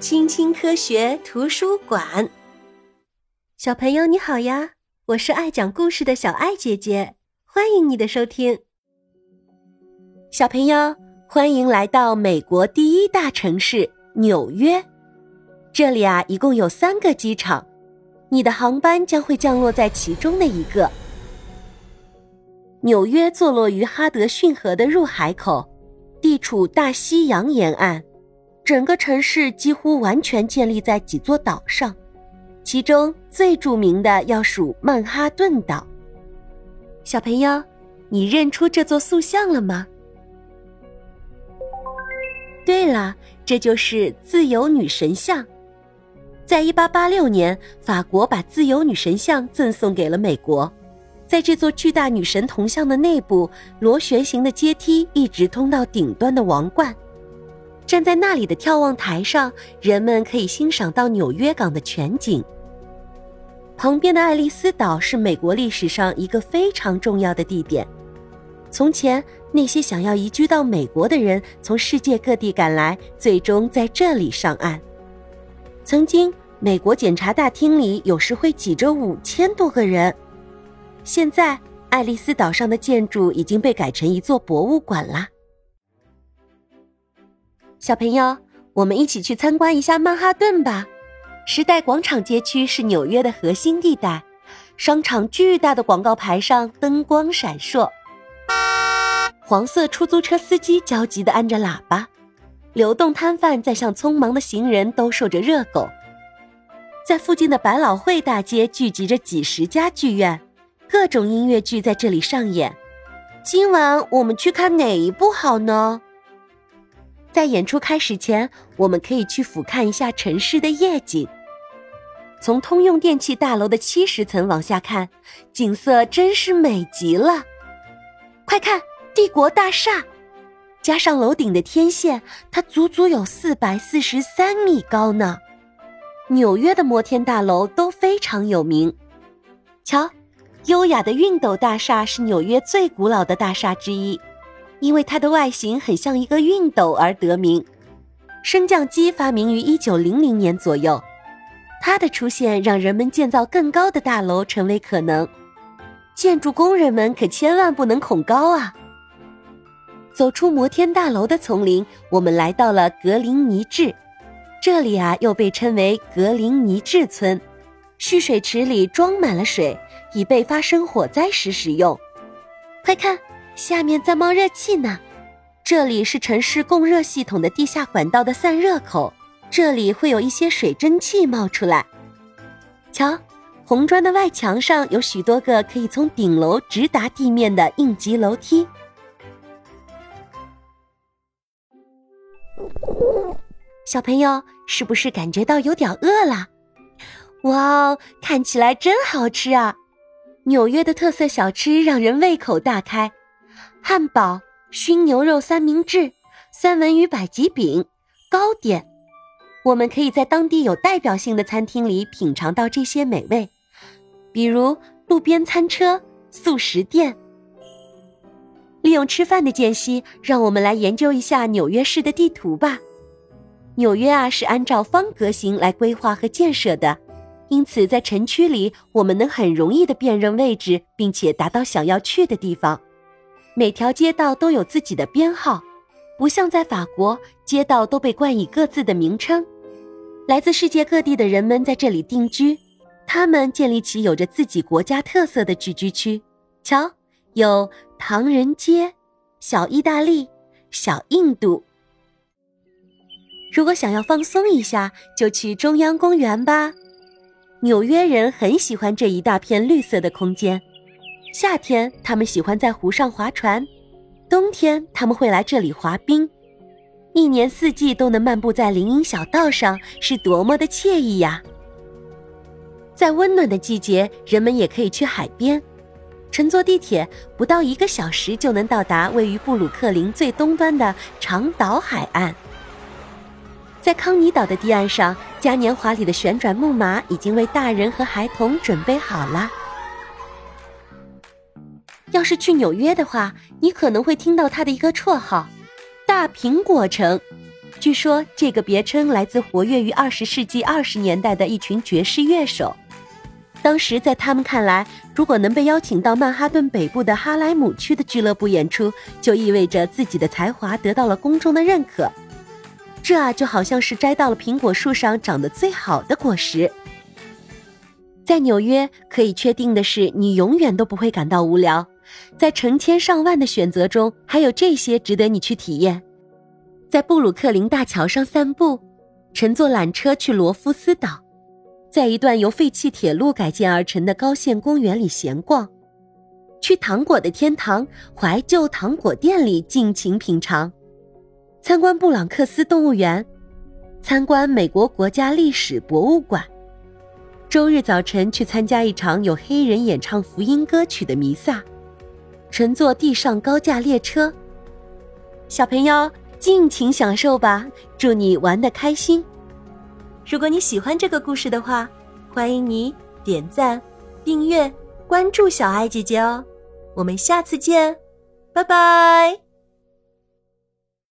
青青科学图书馆，小朋友你好呀！我是爱讲故事的小爱姐姐，欢迎你的收听。小朋友，欢迎来到美国第一大城市纽约。这里啊，一共有三个机场，你的航班将会降落在其中的一个。纽约坐落于哈德逊河的入海口，地处大西洋沿岸，整个城市几乎完全建立在几座岛上，其中最著名的要数曼哈顿岛。小朋友，你认出这座塑像了吗？对了，这就是自由女神像。在一八八六年，法国把自由女神像赠送给了美国。在这座巨大女神铜像的内部，螺旋形的阶梯一直通到顶端的王冠。站在那里的眺望台上，人们可以欣赏到纽约港的全景。旁边的爱丽丝岛是美国历史上一个非常重要的地点。从前，那些想要移居到美国的人从世界各地赶来，最终在这里上岸。曾经，美国检察大厅里有时会挤着五千多个人。现在，爱丽丝岛上的建筑已经被改成一座博物馆啦。小朋友，我们一起去参观一下曼哈顿吧。时代广场街区是纽约的核心地带，商场巨大的广告牌上灯光闪烁，黄色出租车司机焦急地按着喇叭，流动摊贩在向匆忙的行人兜售着热狗，在附近的百老汇大街聚集着几十家剧院。各种音乐剧在这里上演，今晚我们去看哪一部好呢？在演出开始前，我们可以去俯瞰一下城市的夜景。从通用电器大楼的七十层往下看，景色真是美极了。快看，帝国大厦，加上楼顶的天线，它足足有四百四十三米高呢。纽约的摩天大楼都非常有名，瞧。优雅的熨斗大厦是纽约最古老的大厦之一，因为它的外形很像一个熨斗而得名。升降机发明于一九零零年左右，它的出现让人们建造更高的大楼成为可能。建筑工人们可千万不能恐高啊！走出摩天大楼的丛林，我们来到了格林尼治，这里啊又被称为格林尼治村。蓄水池里装满了水，以备发生火灾时使用。快看，下面在冒热气呢。这里是城市供热系统的地下管道的散热口，这里会有一些水蒸气冒出来。瞧，红砖的外墙上有许多个可以从顶楼直达地面的应急楼梯。小朋友，是不是感觉到有点饿了？哇哦，看起来真好吃啊！纽约的特色小吃让人胃口大开，汉堡、熏牛肉三明治、三文鱼百吉饼、糕点，我们可以在当地有代表性的餐厅里品尝到这些美味，比如路边餐车、素食店。利用吃饭的间隙，让我们来研究一下纽约市的地图吧。纽约啊，是按照方格形来规划和建设的。因此，在城区里，我们能很容易的辨认位置，并且达到想要去的地方。每条街道都有自己的编号，不像在法国，街道都被冠以各自的名称。来自世界各地的人们在这里定居，他们建立起有着自己国家特色的聚居区。瞧，有唐人街、小意大利、小印度。如果想要放松一下，就去中央公园吧。纽约人很喜欢这一大片绿色的空间。夏天，他们喜欢在湖上划船；冬天，他们会来这里滑冰。一年四季都能漫步在林荫小道上，是多么的惬意呀！在温暖的季节，人们也可以去海边，乘坐地铁不到一个小时就能到达位于布鲁克林最东端的长岛海岸。在康尼岛的堤岸上，嘉年华里的旋转木马已经为大人和孩童准备好了。要是去纽约的话，你可能会听到它的一个绰号——“大苹果城”，据说这个别称来自活跃于二十世纪二十年代的一群爵士乐手。当时在他们看来，如果能被邀请到曼哈顿北部的哈莱姆区的俱乐部演出，就意味着自己的才华得到了公众的认可。这啊，就好像是摘到了苹果树上长得最好的果实。在纽约，可以确定的是，你永远都不会感到无聊。在成千上万的选择中，还有这些值得你去体验：在布鲁克林大桥上散步，乘坐缆车去罗夫斯岛。在一段由废弃铁路改建而成的高线公园里闲逛，去糖果的天堂怀旧糖果店里尽情品尝，参观布朗克斯动物园，参观美国国家历史博物馆。周日早晨去参加一场有黑人演唱福音歌曲的弥撒，乘坐地上高架列车。小朋友尽情享受吧，祝你玩的开心。如果你喜欢这个故事的话，欢迎你点赞、订阅、关注小爱姐姐哦。我们下次见，拜拜。